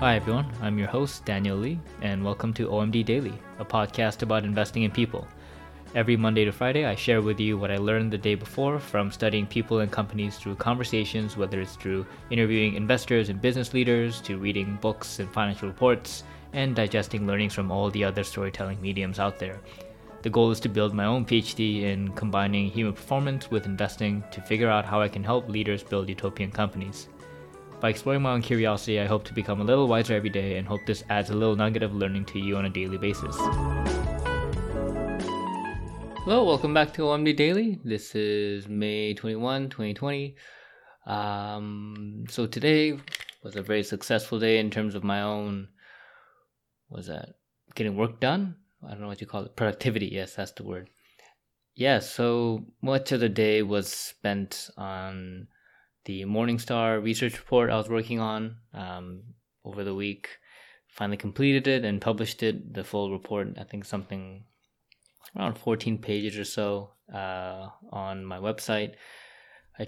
Hi, everyone. I'm your host, Daniel Lee, and welcome to OMD Daily, a podcast about investing in people. Every Monday to Friday, I share with you what I learned the day before from studying people and companies through conversations, whether it's through interviewing investors and business leaders, to reading books and financial reports, and digesting learnings from all the other storytelling mediums out there. The goal is to build my own PhD in combining human performance with investing to figure out how I can help leaders build utopian companies. By exploring my own curiosity, I hope to become a little wiser every day and hope this adds a little nugget of learning to you on a daily basis. Hello, welcome back to OMD Daily. This is May 21, 2020. Um, so today was a very successful day in terms of my own, was that getting work done? I don't know what you call it. Productivity, yes, that's the word. Yeah, so much of the day was spent on the Morningstar research report I was working on um, over the week. Finally completed it and published it, the full report. I think something around 14 pages or so uh, on my website. I,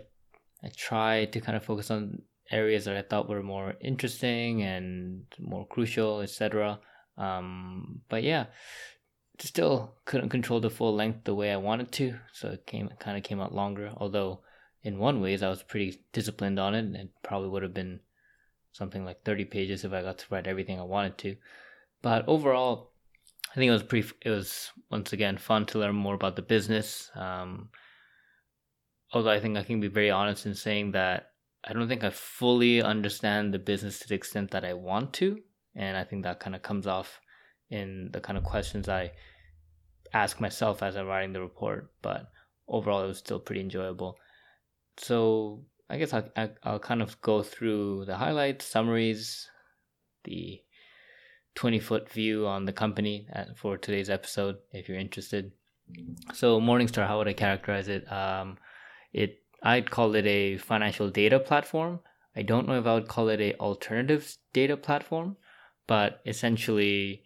I tried to kind of focus on areas that I thought were more interesting and more crucial, etc. Um, but yeah, still couldn't control the full length the way I wanted to, so it came kind of came out longer. Although in one ways I was pretty disciplined on it. It probably would have been something like 30 pages if I got to write everything I wanted to. But overall, I think it was pretty. It was once again fun to learn more about the business. Um, although I think I can be very honest in saying that I don't think I fully understand the business to the extent that I want to, and I think that kind of comes off in the kind of questions I ask myself as I'm writing the report. But overall, it was still pretty enjoyable so I guess I'll, I'll kind of go through the highlights, summaries, the 20 foot view on the company for today's episode if you're interested. So Morningstar, how would I characterize it? Um, it I'd call it a financial data platform. I don't know if I would call it a alternatives data platform, but essentially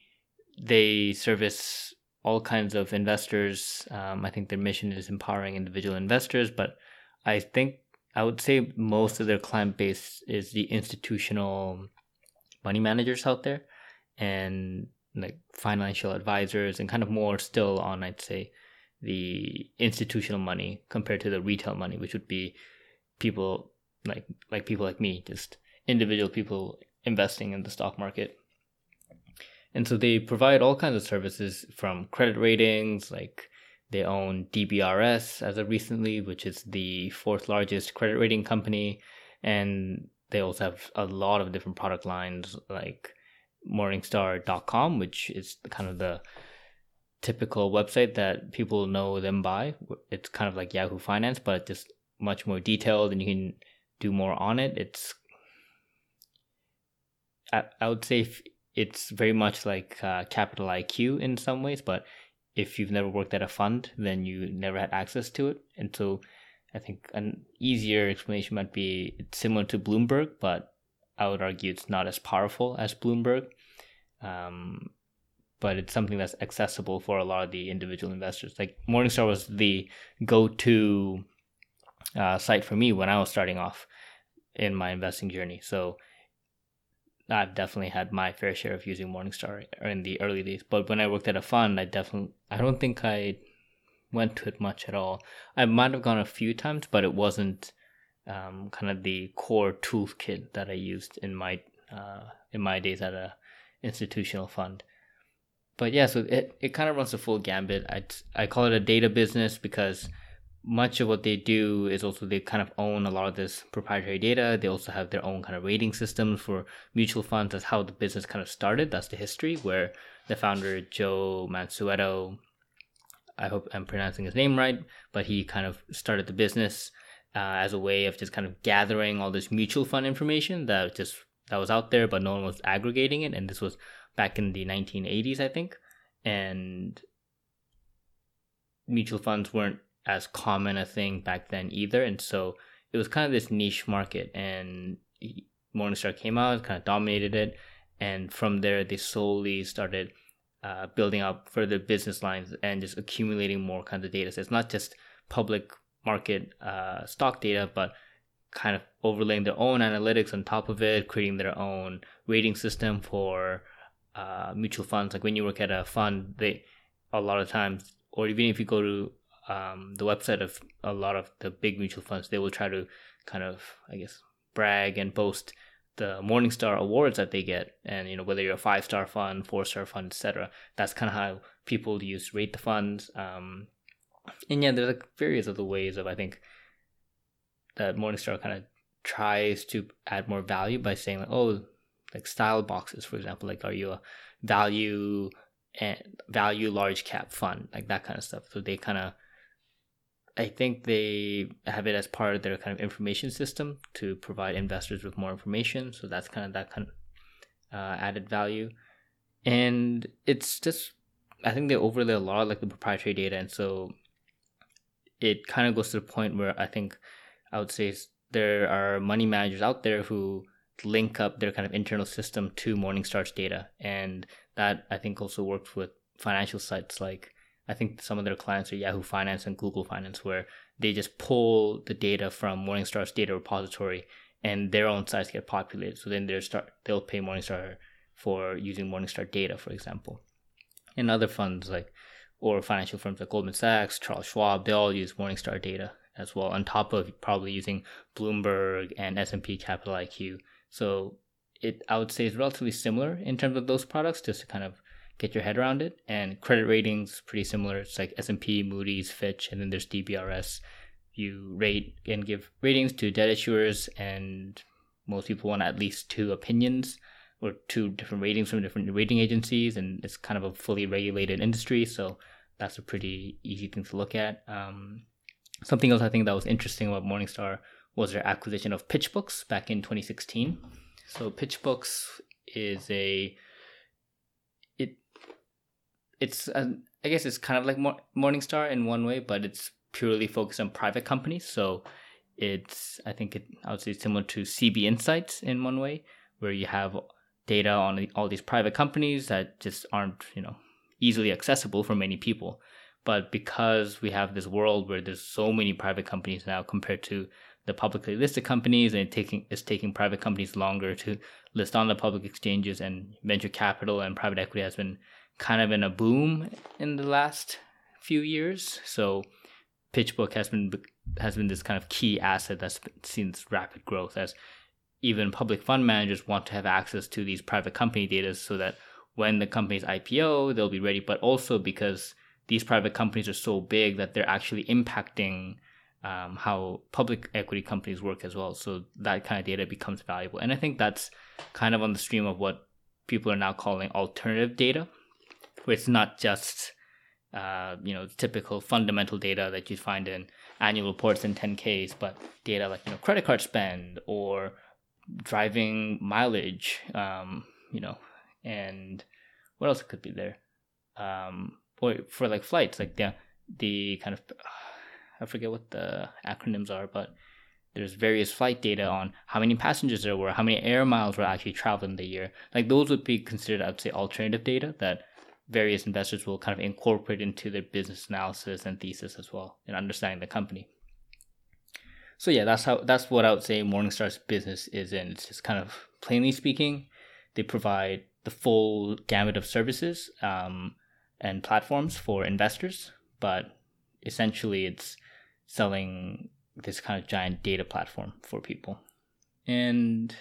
they service all kinds of investors. Um, I think their mission is empowering individual investors, but I think I would say most of their client base is the institutional money managers out there and like financial advisors and kind of more still on I'd say the institutional money compared to the retail money which would be people like like people like me just individual people investing in the stock market. And so they provide all kinds of services from credit ratings like they own DBRS as of recently, which is the fourth largest credit rating company. And they also have a lot of different product lines like Morningstar.com, which is kind of the typical website that people know them by. It's kind of like Yahoo Finance, but just much more detailed and you can do more on it. It's, I, would say it's very much like uh, Capital IQ in some ways, but if you've never worked at a fund, then you never had access to it. And so I think an easier explanation might be it's similar to Bloomberg, but I would argue it's not as powerful as Bloomberg. Um, but it's something that's accessible for a lot of the individual investors. Like Morningstar was the go-to uh, site for me when I was starting off in my investing journey. So I've definitely had my fair share of using Morningstar in the early days. But when I worked at a fund, I definitely I don't think I went to it much at all. I might have gone a few times, but it wasn't um, kind of the core toolkit that I used in my uh, in my days at a institutional fund. But yeah, so it, it kind of runs the full gambit. I I call it a data business because much of what they do is also they kind of own a lot of this proprietary data. They also have their own kind of rating systems for mutual funds. That's how the business kind of started. That's the history where the founder, Joe Mansueto, I hope I'm pronouncing his name right, but he kind of started the business uh, as a way of just kind of gathering all this mutual fund information that just that was out there, but no one was aggregating it. And this was back in the 1980s, I think. And mutual funds weren't as common a thing back then either. And so it was kind of this niche market. And Morningstar came out, kind of dominated it. And from there, they slowly started uh, building up further business lines and just accumulating more kinds of data sets, not just public market uh, stock data, but kind of overlaying their own analytics on top of it, creating their own rating system for uh, mutual funds. Like when you work at a fund, they a lot of times, or even if you go to um, the website of a lot of the big mutual funds, they will try to kind of, I guess, brag and boast the Morningstar awards that they get, and you know whether you're a five star fund, four star fund, etc. That's kind of how people use rate the funds. Um, and yeah, there's like various other ways of I think that Morningstar kind of tries to add more value by saying like, oh, like style boxes, for example, like are you a value and value large cap fund, like that kind of stuff. So they kind of I think they have it as part of their kind of information system to provide investors with more information. So that's kind of that kind of uh, added value. And it's just, I think they overlay a lot like the proprietary data. And so it kind of goes to the point where I think I would say there are money managers out there who link up their kind of internal system to Morningstar's data. And that I think also works with financial sites like I think some of their clients are Yahoo Finance and Google Finance, where they just pull the data from Morningstar's data repository and their own sites get populated. So then they start they'll pay Morningstar for using Morningstar data, for example. And other funds like or financial firms like Goldman Sachs, Charles Schwab, they all use Morningstar data as well, on top of probably using Bloomberg and S&P Capital IQ. So it I would say is relatively similar in terms of those products, just to kind of get your head around it. And credit ratings pretty similar. It's like S and P, Moody's, Fitch, and then there's DBRS. You rate and give ratings to debt issuers, and most people want at least two opinions or two different ratings from different rating agencies, and it's kind of a fully regulated industry, so that's a pretty easy thing to look at. Um, something else I think that was interesting about Morningstar was their acquisition of PitchBooks back in 2016. So PitchBooks is a it's I guess it's kind of like Morningstar in one way, but it's purely focused on private companies. So it's I think it I would say similar to CB Insights in one way, where you have data on all these private companies that just aren't you know easily accessible for many people. But because we have this world where there's so many private companies now compared to the publicly listed companies, and it taking it's taking private companies longer to list on the public exchanges, and venture capital and private equity has been kind of in a boom in the last few years. So PitchBook has been has been this kind of key asset that's seen this rapid growth as even public fund managers want to have access to these private company data so that when the company's IPO, they'll be ready. But also because these private companies are so big that they're actually impacting um, how public equity companies work as well. So that kind of data becomes valuable. And I think that's kind of on the stream of what people are now calling alternative data it's not just uh, you know typical fundamental data that you find in annual reports and 10ks but data like you know credit card spend or driving mileage um, you know and what else could be there? Um, or for like flights like the the kind of i forget what the acronyms are but there's various flight data on how many passengers there were how many air miles were actually traveled in the year. Like those would be considered i'd say alternative data that various investors will kind of incorporate into their business analysis and thesis as well in understanding the company. So yeah, that's how that's what I would say Morningstar's business is in. It's just kind of plainly speaking, they provide the full gamut of services um, and platforms for investors, but essentially it's selling this kind of giant data platform for people. And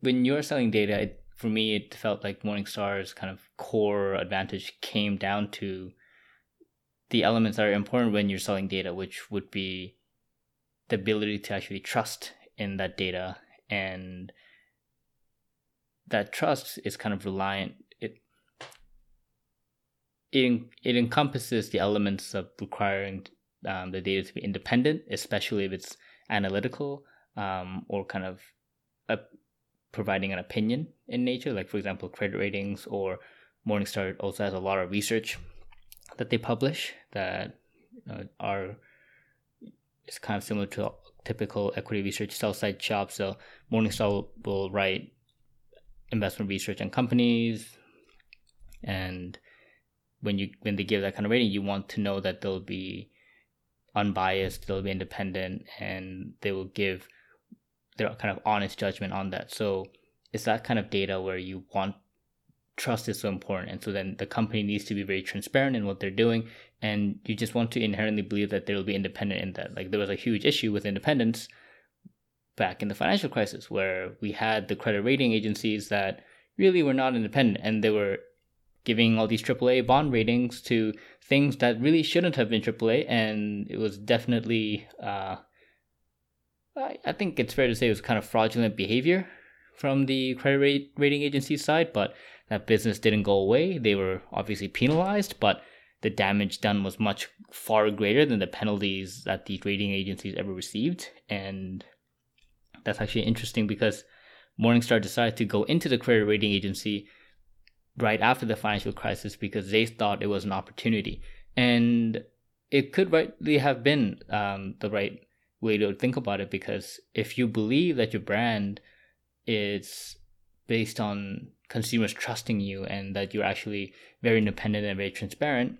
when you're selling data, it for me, it felt like Morningstar's kind of core advantage came down to the elements that are important when you're selling data, which would be the ability to actually trust in that data. And that trust is kind of reliant it it, it encompasses the elements of requiring um, the data to be independent especially if it's analytical um, or kind of a, providing an opinion in nature, like for example, credit ratings or Morningstar also has a lot of research that they publish that uh, are it's kind of similar to typical equity research sell side shop. So Morningstar will, will write investment research on companies, and when you when they give that kind of rating, you want to know that they'll be unbiased, they'll be independent, and they will give their kind of honest judgment on that. So it's that kind of data where you want trust is so important. And so then the company needs to be very transparent in what they're doing. And you just want to inherently believe that they'll be independent in that. Like there was a huge issue with independence back in the financial crisis where we had the credit rating agencies that really were not independent and they were giving all these AAA bond ratings to things that really shouldn't have been AAA. And it was definitely, uh, I, think it's fair to say it was kind of fraudulent behavior from the credit rating agency side, but that business didn't go away. They were obviously penalized, but the damage done was much far greater than the penalties that the rating agencies ever received. And that's actually interesting because Morningstar decided to go into the credit rating agency right after the financial crisis because they thought it was an opportunity. And it could rightly have been um, the right way to think about it because if you believe that your brand is based on consumers trusting you and that you're actually very independent and very transparent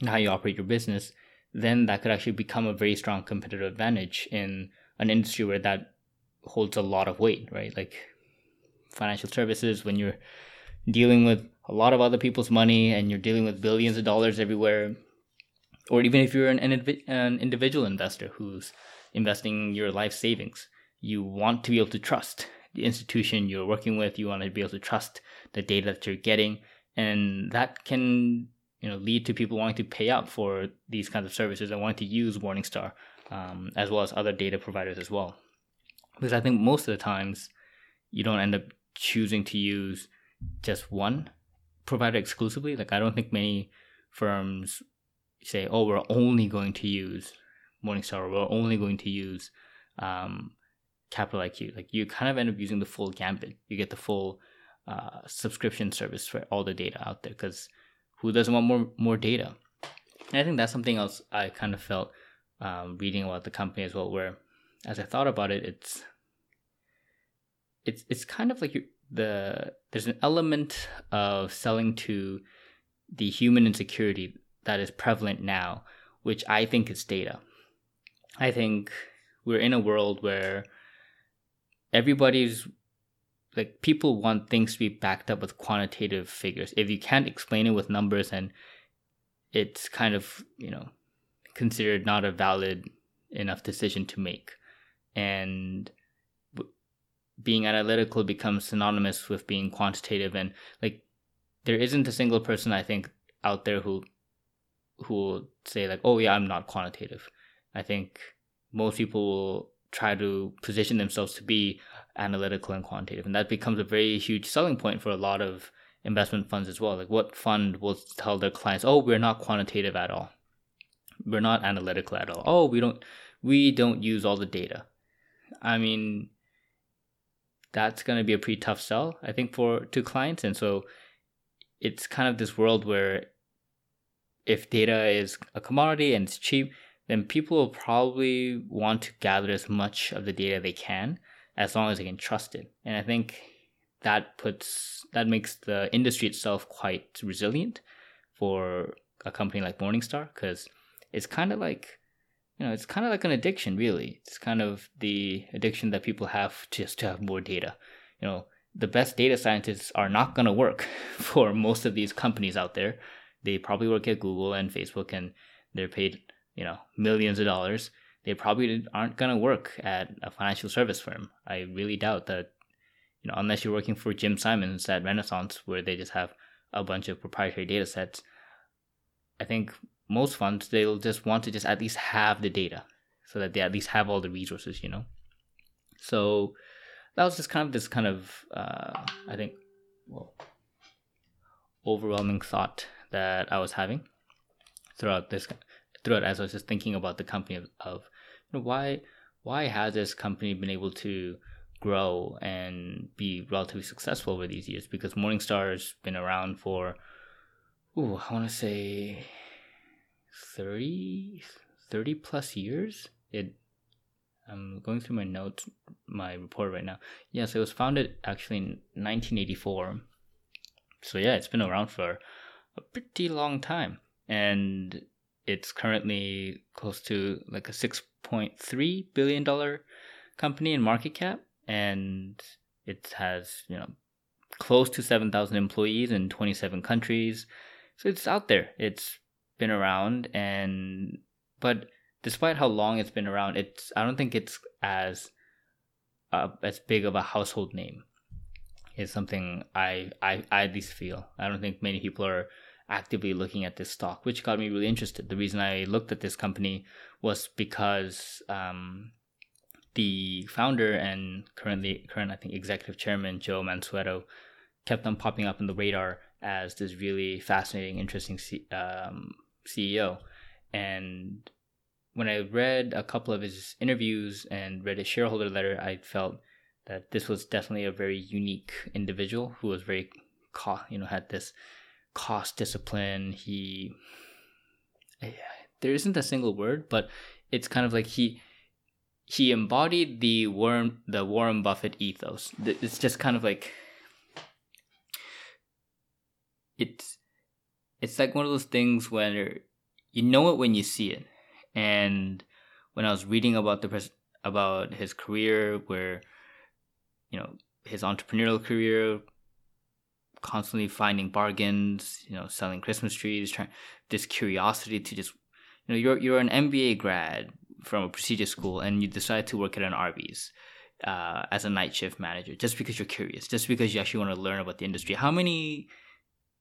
in how you operate your business, then that could actually become a very strong competitive advantage in an industry where that holds a lot of weight, right? Like financial services, when you're dealing with a lot of other people's money and you're dealing with billions of dollars everywhere, or even if you're an, an individual investor who's investing your life savings, you want to be able to trust the institution you're working with. You want to be able to trust the data that you're getting, and that can you know lead to people wanting to pay up for these kinds of services and wanting to use Morningstar um, as well as other data providers as well. Because I think most of the times you don't end up choosing to use just one provider exclusively. Like I don't think many firms say, "Oh, we're only going to use Morningstar. Or we're only going to use um, Capital IQ. Like you kind of end up using the full gambit. You get the full uh, subscription service for all the data out there because who doesn't want more more data? And I think that's something else I kind of felt um, reading about the company as well. Where as I thought about it, it's it's it's kind of like you, the there's an element of selling to the human insecurity that is prevalent now, which I think is data. I think we're in a world where everybody's like people want things to be backed up with quantitative figures. If you can't explain it with numbers and it's kind of, you know, considered not a valid enough decision to make. And being analytical becomes synonymous with being quantitative and like there isn't a single person I think out there who who will say like, "Oh yeah, I'm not quantitative." I think most people will try to position themselves to be analytical and quantitative and that becomes a very huge selling point for a lot of investment funds as well. Like what fund will tell their clients oh we're not quantitative at all. We're not analytical at all. Oh we don't we don't use all the data. I mean that's going to be a pretty tough sell i think for to clients and so it's kind of this world where if data is a commodity and it's cheap then people will probably want to gather as much of the data they can as long as they can trust it. And I think that puts that makes the industry itself quite resilient for a company like Morningstar because it's kind of like you know it's kind of like an addiction really. It's kind of the addiction that people have just to have more data. You know the best data scientists are not going to work for most of these companies out there. They probably work at google and facebook and they're paid you know millions of dollars they probably aren't going to work at a financial service firm. I really doubt that you know unless you're working for jim simons at renaissance where they just have a bunch of proprietary data sets i think most funds they'll just want to just at least have the data so that they at least have all the resources you know? So that was just kind of this kind of uh, i think well overwhelming thought that i was having throughout this throughout as I was just thinking about the company of, of you know, why why has this company been able to grow and be relatively successful over these years? Because Morningstar's been around for, ooh, I want to say 30, 30 plus years. It I'm going through my notes, my report right now. Yes, it was founded actually in 1984. So yeah, it's been around for a pretty long time. And it's currently close to like a six point three billion dollar company in market cap, and it has you know close to seven thousand employees in twenty seven countries. So it's out there. It's been around, and but despite how long it's been around, it's I don't think it's as uh, as big of a household name. Is something I, I I at least feel. I don't think many people are actively looking at this stock, which got me really interested. The reason I looked at this company was because um, the founder and currently current I think executive chairman Joe Mansueto kept on popping up in the radar as this really fascinating, interesting C- um, CEO. And when I read a couple of his interviews and read his shareholder letter, I felt that this was definitely a very unique individual who was very, you know, had this cost discipline. He, eh, there isn't a single word, but it's kind of like he he embodied the Warren the Warren Buffett ethos. It's just kind of like it's it's like one of those things where you know it when you see it. And when I was reading about the pres- about his career, where you know his entrepreneurial career, constantly finding bargains, you know, selling Christmas trees, trying this curiosity to just, you know, you're you're an MBA grad from a prestigious school and you decide to work at an Arby's uh, as a night shift manager just because you're curious, just because you actually want to learn about the industry. How many,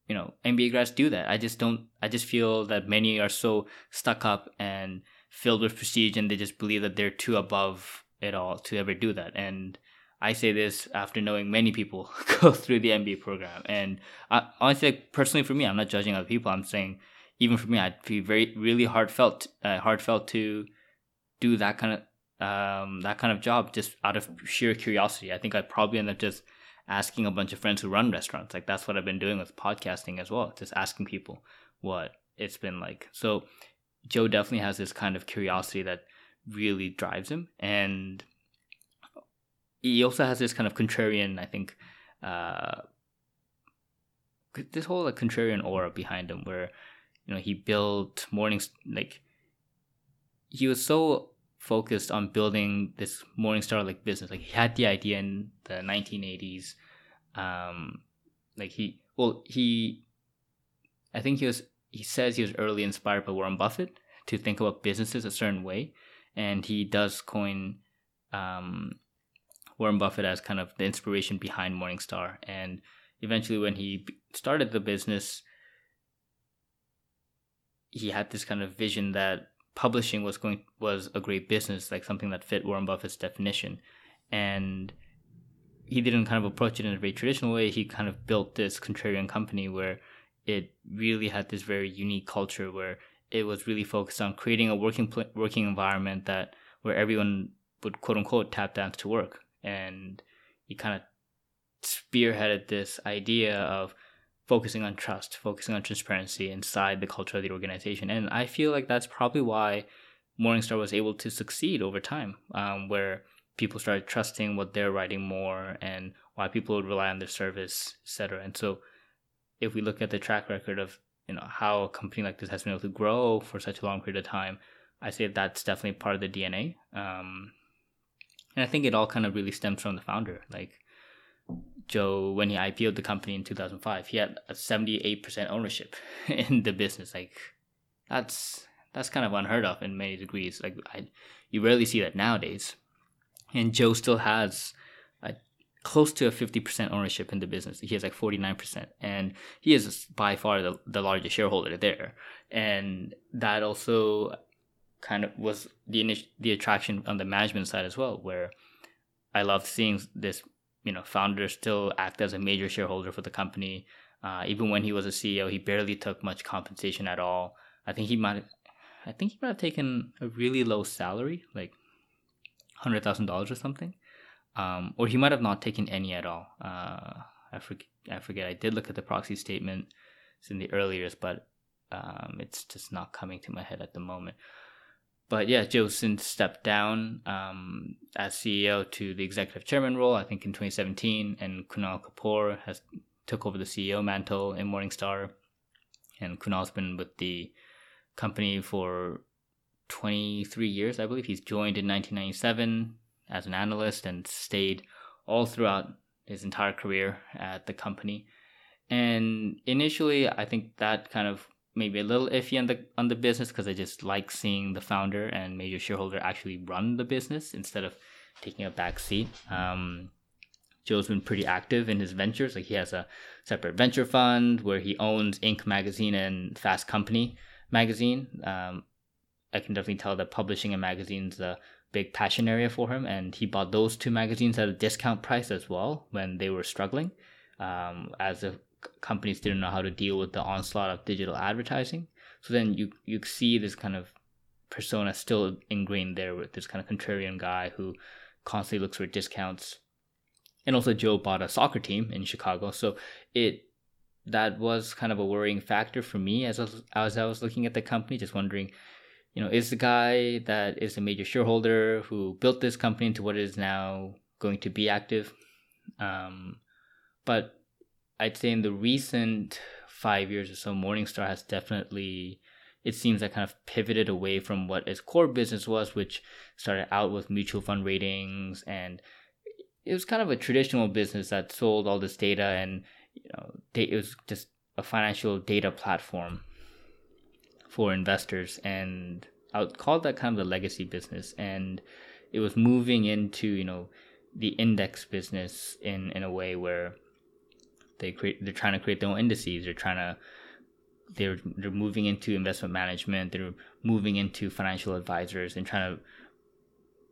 you know, MBA grads do that? I just don't. I just feel that many are so stuck up and filled with prestige, and they just believe that they're too above it all to ever do that. And I say this after knowing many people go through the MBA program, and I, honestly, like, personally for me, I'm not judging other people. I'm saying even for me, I'd be very really heartfelt, uh, heartfelt to do that kind of um, that kind of job just out of sheer curiosity. I think I'd probably end up just asking a bunch of friends who run restaurants. Like that's what I've been doing with podcasting as well, just asking people what it's been like. So Joe definitely has this kind of curiosity that really drives him, and he also has this kind of contrarian, I think, uh, this whole like contrarian aura behind him, where you know he built mornings like he was so focused on building this Morningstar like business. Like he had the idea in the 1980s. Um, like he, well, he, I think he was. He says he was early inspired by Warren Buffett to think about businesses a certain way, and he does coin um, Warren Buffett as kind of the inspiration behind Morningstar. And eventually, when he started the business, he had this kind of vision that publishing was going was a great business, like something that fit Warren Buffett's definition. And he didn't kind of approach it in a very traditional way. He kind of built this contrarian company where it really had this very unique culture where it was really focused on creating a working working environment that where everyone would quote unquote tap dance to work and he kind of spearheaded this idea of focusing on trust, focusing on transparency inside the culture of the organization. And I feel like that's probably why Morningstar was able to succeed over time, um, where people started trusting what they're writing more and why people would rely on their service, etc. And so if we look at the track record of you know how a company like this has been able to grow for such a long period of time, I say that's definitely part of the DNA. Um, and I think it all kind of really stems from the founder. Like Joe, when he IPO'd the company in 2005, he had a 78% ownership in the business. Like that's that's kind of unheard of in many degrees. Like I, you rarely see that nowadays. And Joe still has a, close to a 50% ownership in the business. He has like 49%, and he is by far the, the largest shareholder there. And that also kind of was the the attraction on the management side as well, where I loved seeing this you know founder still act as a major shareholder for the company. Uh, even when he was a CEO, he barely took much compensation at all. I think he might, I think he might have taken a really low salary, like hundred thousand dollars or something, um, or he might have not taken any at all. Uh, I forget. I forget. I did look at the proxy statement. It's in the early years, but um, it's just not coming to my head at the moment but yeah, Joe since stepped down um, as CEO to the executive chairman role, I think in 2017, and Kunal Kapoor has took over the CEO mantle in Morningstar, and Kunal's been with the company for 23 years, I believe. He's joined in 1997 as an analyst and stayed all throughout his entire career at the company. And initially, I think that kind of maybe a little iffy on the on the business because I just like seeing the founder and major shareholder actually run the business instead of taking a back seat. Um, Joe's been pretty active in his ventures. Like he has a separate venture fund where he owns Inc. magazine and Fast Company magazine. Um, I can definitely tell that publishing a magazine's a big passion area for him, and he bought those two magazines at a discount price as well when they were struggling, um, as the companies didn't know how to deal with the onslaught of digital advertising. So then you you see this kind of persona still ingrained there with this kind of contrarian guy who constantly looks for discounts and also Joe bought a soccer team in Chicago. So it that was kind of a worrying factor for me as I was, as I was looking at the company, just wondering, you know, is the guy that is a major shareholder who built this company into what it is now going to be active? Um, but I'd say in the recent five years or so, Morningstar has definitely, it seems like kind of pivoted away from what its core business was, which started out with mutual fund ratings. And it was kind of a traditional business that sold all this data and you know it was just a financial data platform for investors. And I would call that kind of the legacy business. And it was moving into you know the index business in in a way where they create they're trying to create their own indices. They're trying to they're they're moving into investment management. They're moving into financial advisors and trying to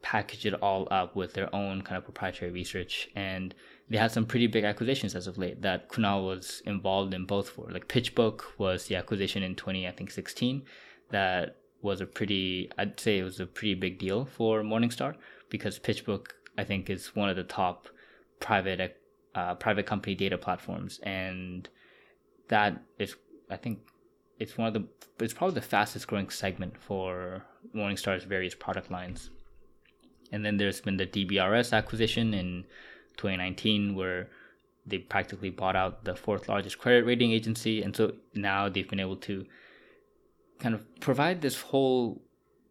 package it all up with their own kind of proprietary research. And they had some pretty big acquisitions as of late that Kunal was involved in both for. Like PitchBook was the acquisition in 20 I think 16 that was a pretty I'd say it was a pretty big deal for Morningstar because PitchBook I think is one of the top private uh, private company data platforms and that is I think it's one of the it's probably the fastest growing segment for Morningstar's various product lines and then there's been the DBRS acquisition in 2019, where they practically bought out the fourth largest credit rating agency. And so now they've been able to kind of provide this whole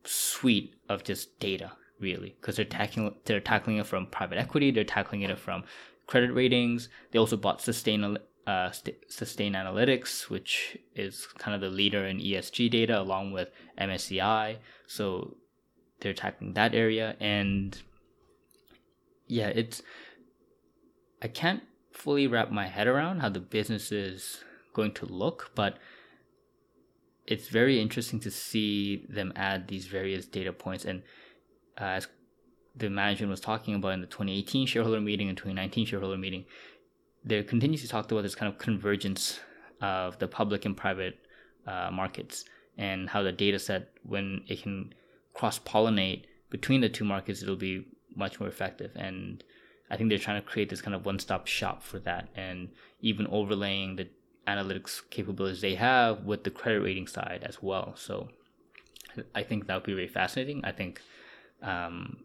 suite of just data, really, because they're tackling they're tackling it from private equity, they're tackling it from credit ratings. They also bought Sustain uh, Sustainalytics, which is kind of the leader in ESG data, along with MSCI. So they're tackling that area and yeah it's i can't fully wrap my head around how the business is going to look but it's very interesting to see them add these various data points and uh, as the management was talking about in the 2018 shareholder meeting and 2019 shareholder meeting there continues to talk about this kind of convergence of the public and private uh, markets and how the data set when it can cross pollinate between the two markets, it'll be much more effective. And I think they're trying to create this kind of one stop shop for that and even overlaying the analytics capabilities they have with the credit rating side as well. So I think that would be very fascinating. I think um,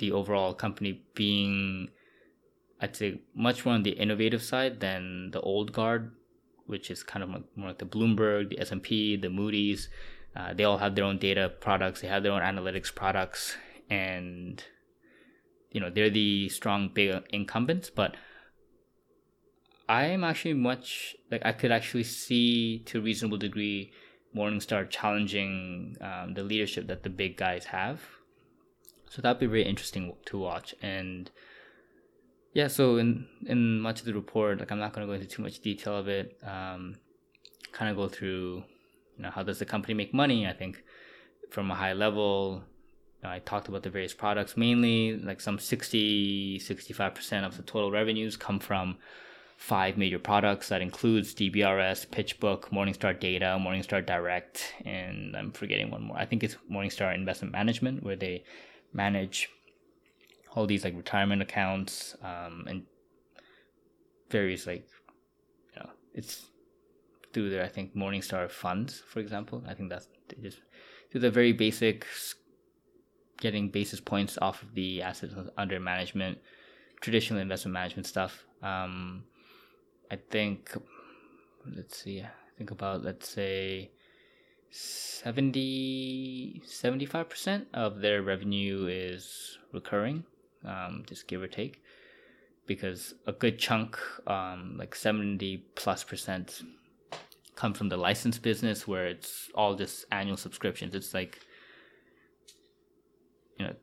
the overall company being, I'd say, much more on the innovative side than the old guard, which is kind of more like the Bloomberg, the S&P, the Moody's, uh, they all have their own data products. They have their own analytics products, and you know they're the strong big incumbents. But I am actually much like I could actually see to a reasonable degree Morningstar challenging um, the leadership that the big guys have. So that'd be very interesting to watch. And yeah, so in in much of the report, like I'm not going to go into too much detail of it. Um, kind of go through you know how does the company make money i think from a high level i talked about the various products mainly like some 60 65% of the total revenues come from five major products that includes dbrs pitchbook morningstar data morningstar direct and i'm forgetting one more i think it's morningstar investment management where they manage all these like retirement accounts um, and various like you know it's through their I think Morningstar funds, for example. I think that's just do the very basic getting basis points off of the assets under management, traditional investment management stuff. Um, I think let's see, think about let's say 70 75% of their revenue is recurring um, just give or take because a good chunk um, like 70 plus percent come from the license business where it's all just annual subscriptions it's like you know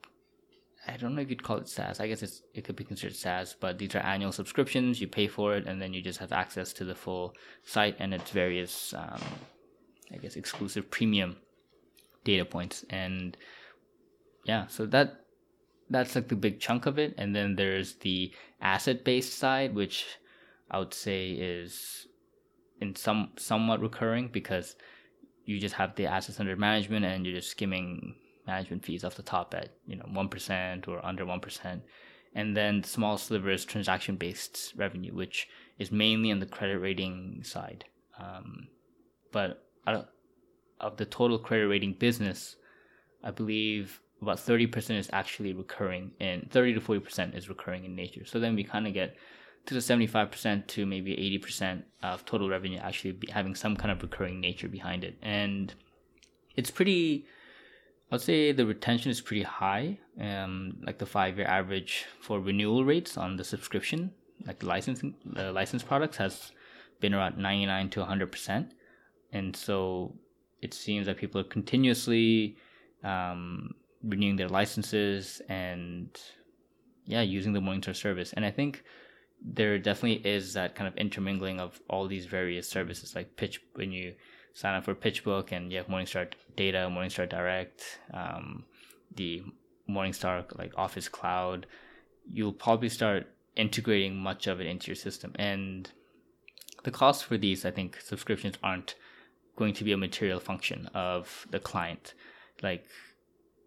I don't know if you'd call it SaaS. I guess it's it could be considered SaaS, but these are annual subscriptions. You pay for it, and then you just have access to the full site and its various, um, I guess, exclusive premium data points. And yeah, so that that's like the big chunk of it. And then there's the asset based side, which I would say is in some somewhat recurring because you just have the assets under management and you're just skimming management fees off the top at you know one percent or under one percent, and then small slivers transaction based revenue, which is mainly on the credit rating side. Um, but of the total credit rating business, I believe about 30% is actually recurring and 30 to 40% is recurring in nature. So then we kind of get to the 75% to maybe 80% of total revenue actually having some kind of recurring nature behind it. And it's pretty I'd say the retention is pretty high. Um, like the five year average for renewal rates on the subscription, like the licensing, the license products has been around 99 to 100%. And so it seems that people are continuously um, renewing their licenses and, yeah, using the Morningstar service. And I think there definitely is that kind of intermingling of all these various services, like pitch when you sign up for PitchBook and you have Morningstar Data, Morningstar Direct, um, the Morningstar like Office Cloud, you'll probably start integrating much of it into your system. And the cost for these, I think, subscriptions aren't going to be a material function of the client. Like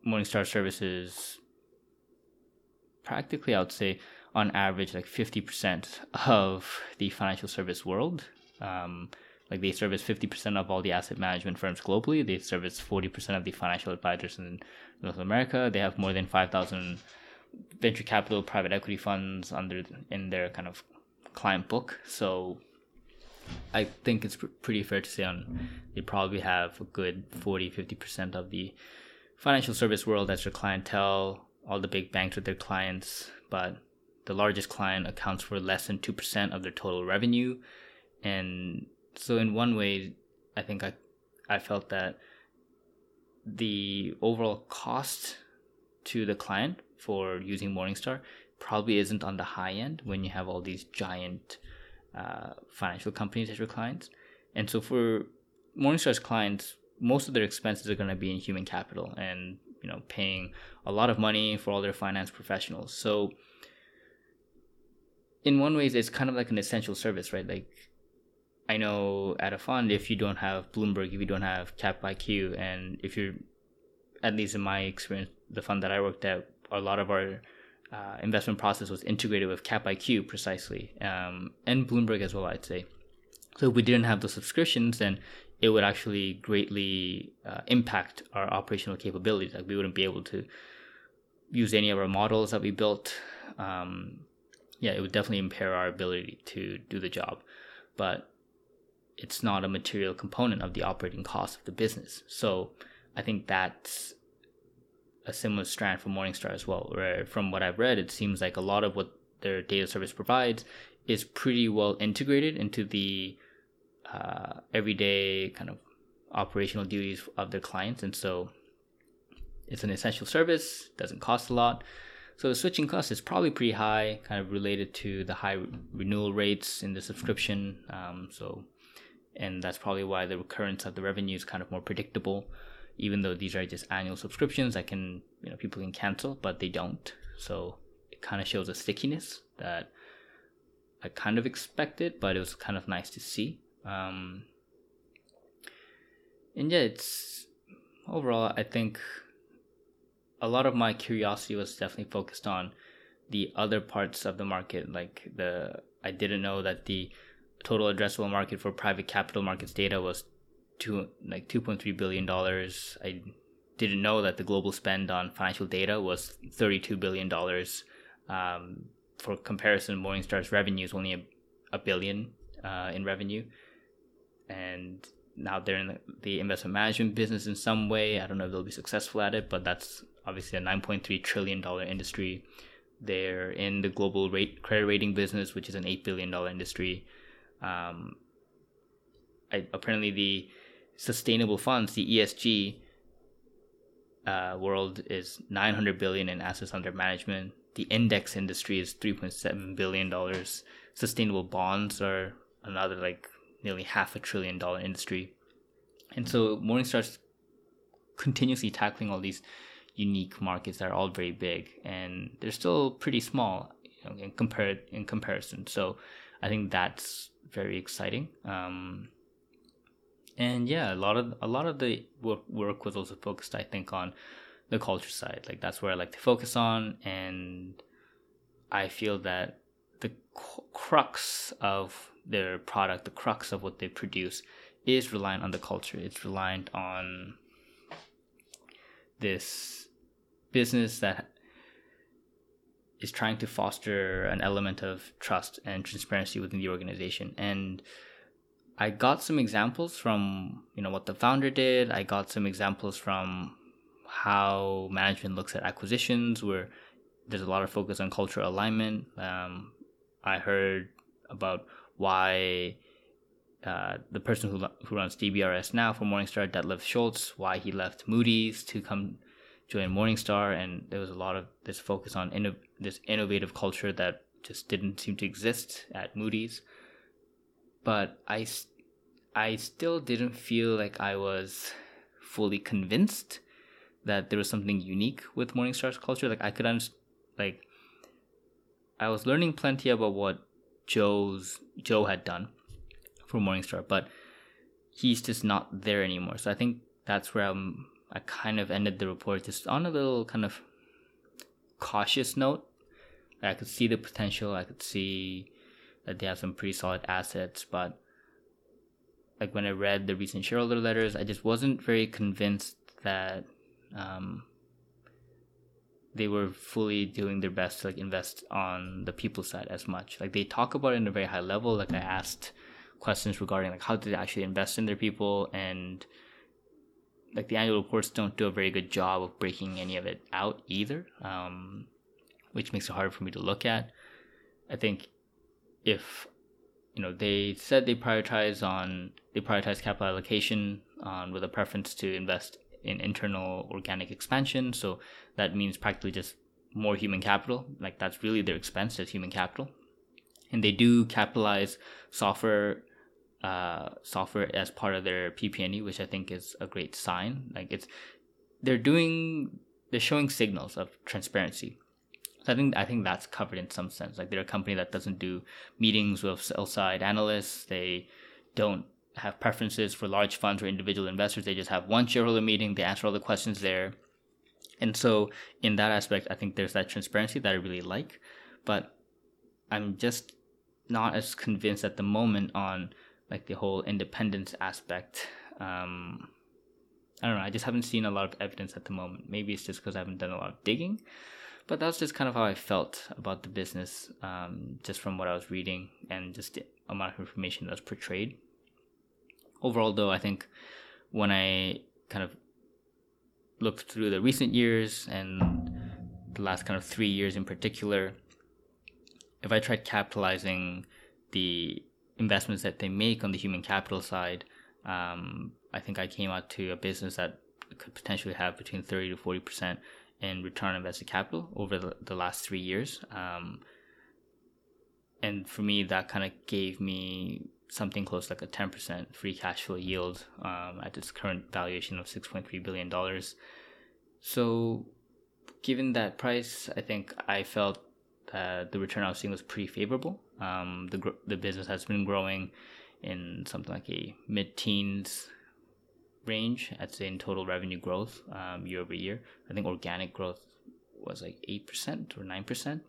Morningstar services, practically, I would say, on average, like 50% of the financial service world. Um, like they service 50% of all the asset management firms globally. They service 40% of the financial advisors in North America. They have more than 5,000 venture capital private equity funds under in their kind of client book. So I think it's pr- pretty fair to say on they probably have a good 40 50% of the financial service world as their clientele, all the big banks are their clients, but the largest client accounts for less than 2% of their total revenue. And so in one way, I think I I felt that the overall cost to the client for using Morningstar probably isn't on the high end when you have all these giant uh, financial companies as your clients. And so for Morningstar's clients, most of their expenses are going to be in human capital and you know paying a lot of money for all their finance professionals. So in one way, it's kind of like an essential service, right? Like I know at a fund, if you don't have Bloomberg, if you don't have CapIQ, and if you're, at least in my experience, the fund that I worked at, a lot of our uh, investment process was integrated with CapIQ precisely, um, and Bloomberg as well, I'd say. So if we didn't have the subscriptions, then it would actually greatly uh, impact our operational capabilities. Like we wouldn't be able to use any of our models that we built. Um, yeah, it would definitely impair our ability to do the job. But it's not a material component of the operating cost of the business. So I think that's a similar strand for Morningstar as well, where from what I've read, it seems like a lot of what their data service provides is pretty well integrated into the uh, everyday kind of operational duties of their clients. And so it's an essential service, doesn't cost a lot. So the switching cost is probably pretty high, kind of related to the high renewal rates in the subscription. Um, so and that's probably why the recurrence of the revenue is kind of more predictable even though these are just annual subscriptions that can you know people can cancel but they don't. So it kind of shows a stickiness that i kind of expected but it was kind of nice to see. Um, and yeah it's overall i think a lot of my curiosity was definitely focused on the other parts of the market like the i didn't know that the total addressable market for private capital markets data was two like 2.3 billion dollars i didn't know that the global spend on financial data was 32 billion dollars um, for comparison morningstar's revenue is only a, a billion uh, in revenue and now they're in the, investment management business in some way. I don't know if they'll be successful at it, but that's obviously a 9.3 trillion dollar industry. They're in the global rate credit rating business, which is an eight billion dollar industry. Um, I, apparently, the sustainable funds, the ESG uh, world, is 900 billion in assets under management. The index industry is 3.7 billion dollars. Sustainable bonds are another like nearly half a trillion dollar industry. And so Morningstar's continuously tackling all these unique markets that are all very big and they're still pretty small you know, in compare in comparison. So I think that's very exciting. Um, and yeah, a lot of a lot of the work, work was also focused, I think, on the culture side. Like that's where I like to focus on, and I feel that the crux of their product, the crux of what they produce, is reliant on the culture. It's reliant on this business that is trying to foster an element of trust and transparency within the organization. And I got some examples from you know what the founder did. I got some examples from how management looks at acquisitions, where there's a lot of focus on cultural alignment. Um, I heard about why uh, the person who who runs DBRS now for Morningstar, Detlef Scholz, why he left Moody's to come join Morningstar, and there was a lot of this focus on inno- this innovative culture that just didn't seem to exist at Moody's. But I, I still didn't feel like I was fully convinced that there was something unique with Morningstar's culture. Like I could understand, like I was learning plenty about what Joe's Joe had done for Morningstar, but he's just not there anymore. So I think that's where I'm. I kind of ended the report just on a little kind of cautious note. I could see the potential. I could see that they have some pretty solid assets, but like when I read the recent shareholder letters, I just wasn't very convinced that um, they were fully doing their best to like invest on the people side as much. Like they talk about it in a very high level. Like I asked questions regarding like how did they actually invest in their people and like the annual reports don't do a very good job of breaking any of it out either, um, which makes it hard for me to look at. I think if you know they said they prioritize on they prioritize capital allocation on with a preference to invest in internal organic expansion. So that means practically just more human capital. Like that's really their expense as human capital. And they do capitalize software uh, software as part of their PP&E, which I think is a great sign. Like it's they're doing they're showing signals of transparency. So I think I think that's covered in some sense. Like they're a company that doesn't do meetings with sell side analysts. They don't have preferences for large funds or individual investors. They just have one shareholder meeting. They answer all the questions there. And so in that aspect, I think there's that transparency that I really like. But I'm just not as convinced at the moment on like the whole independence aspect. Um, I don't know. I just haven't seen a lot of evidence at the moment. Maybe it's just because I haven't done a lot of digging, but that's just kind of how I felt about the business, um, just from what I was reading and just the amount of information that was portrayed. Overall, though, I think when I kind of looked through the recent years and the last kind of three years in particular, if I tried capitalizing the investments that they make on the human capital side, um, I think I came out to a business that could potentially have between 30 to 40% in return on invested capital over the, the last three years. Um, and for me, that kind of gave me something close like a 10% free cash flow yield um, at its current valuation of $6.3 billion. So, given that price, I think I felt that the return I was seeing was pretty favorable. Um, the the business has been growing in something like a mid teens range. I'd say in total revenue growth um, year over year. I think organic growth was like eight percent or nine percent.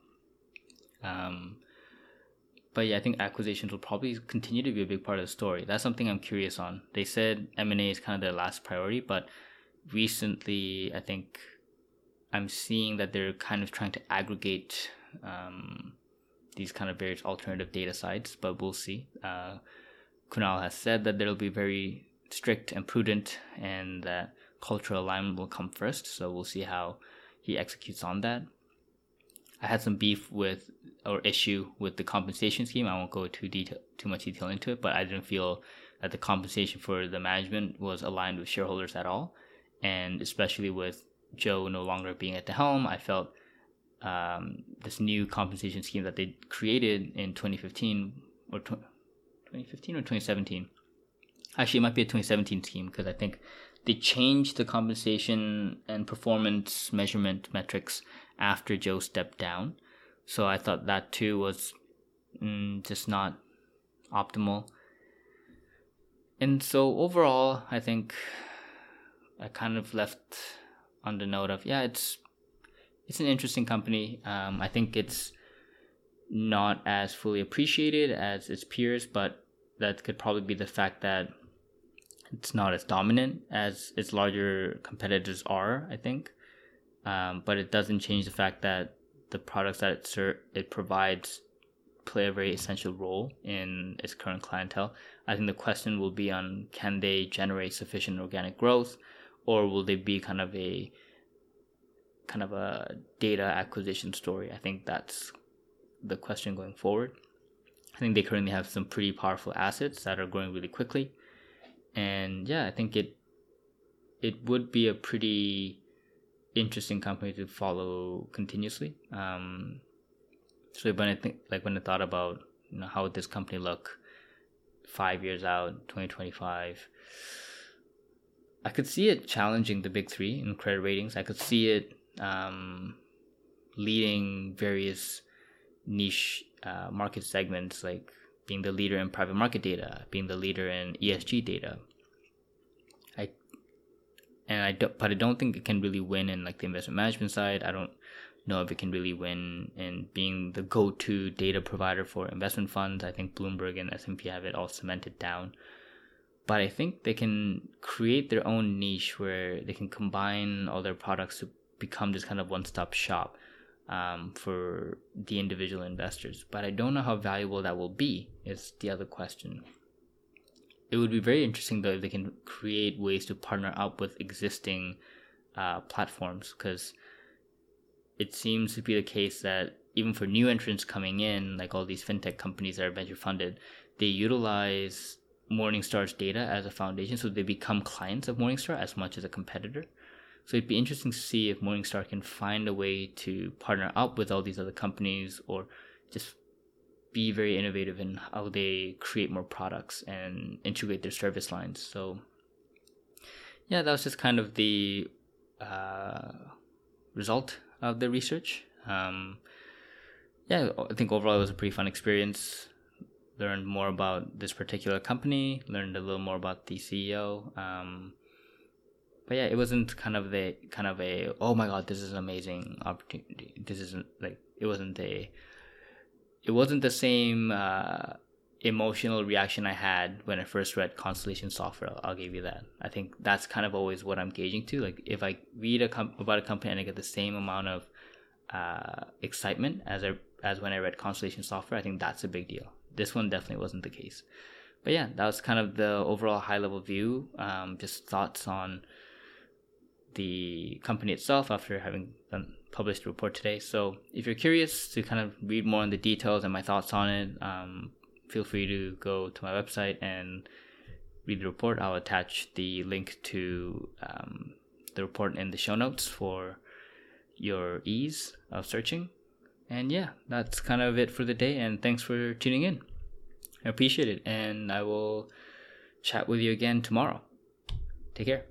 Um, but yeah, I think acquisitions will probably continue to be a big part of the story. That's something I'm curious on. They said M and A is kind of their last priority, but recently I think I'm seeing that they're kind of trying to aggregate um, these kind of various alternative data sites, but we'll see. Uh, Kunal has said that there'll be very strict and prudent, and that cultural alignment will come first. So we'll see how he executes on that. I had some beef with or issue with the compensation scheme. I won't go too detail too much detail into it, but I didn't feel that the compensation for the management was aligned with shareholders at all, and especially with Joe no longer being at the helm, I felt um, this new compensation scheme that they created in 2015 or 2015 or 2017. Actually, it might be a 2017 team because I think they changed the compensation and performance measurement metrics after Joe stepped down. So I thought that too was mm, just not optimal. And so overall, I think I kind of left on the note of yeah, it's it's an interesting company. Um, I think it's not as fully appreciated as its peers, but that could probably be the fact that it's not as dominant as its larger competitors are. I think, um, but it doesn't change the fact that the products that it ser- it provides play a very essential role in its current clientele. I think the question will be on can they generate sufficient organic growth, or will they be kind of a kind of a data acquisition story? I think that's the question going forward. I think they currently have some pretty powerful assets that are growing really quickly, and yeah, I think it it would be a pretty interesting company to follow continuously. Um, so when I think like when I thought about you know how would this company look five years out, twenty twenty five. I could see it challenging the big three in credit ratings. I could see it um, leading various niche uh, market segments, like being the leader in private market data, being the leader in ESG data, I and I don't, but I don't think it can really win in like the investment management side. I don't know if it can really win in being the go-to data provider for investment funds. I think Bloomberg and S&P have it all cemented down. But I think they can create their own niche where they can combine all their products to become this kind of one-stop shop um, for the individual investors. But I don't know how valuable that will be. Is the other question it would be very interesting though if they can create ways to partner up with existing uh, platforms because it seems to be the case that even for new entrants coming in, like all these fintech companies that are venture funded, they utilize Morningstar's data as a foundation, so they become clients of Morningstar as much as a competitor. So it'd be interesting to see if Morningstar can find a way to partner up with all these other companies or just be very innovative in how they create more products and integrate their service lines. So, yeah, that was just kind of the uh, result of the research. Um, yeah, I think overall it was a pretty fun experience. Learned more about this particular company, learned a little more about the CEO. Um, but yeah, it wasn't kind of the kind of a oh my god, this is an amazing opportunity. This isn't like it wasn't a it wasn't the same uh, emotional reaction I had when I first read Constellation Software. I'll, I'll, give you that. I think that's kind of always what I'm gauging to. Like if I read a com- about a company and I get the same amount of uh, excitement as I as when I read Constellation Software, I think that's a big deal. This one definitely wasn't the case. But yeah, that was kind of the overall high level view. Um, just thoughts on the company itself after having done published the report today. So if you're curious to kind of read more on the details and my thoughts on it, um, feel free to go to my website and read the report. I'll attach the link to um, the report in the show notes for your ease of searching. And yeah, that's kind of it for the day. And thanks for tuning in. I appreciate it. And I will chat with you again tomorrow. Take care.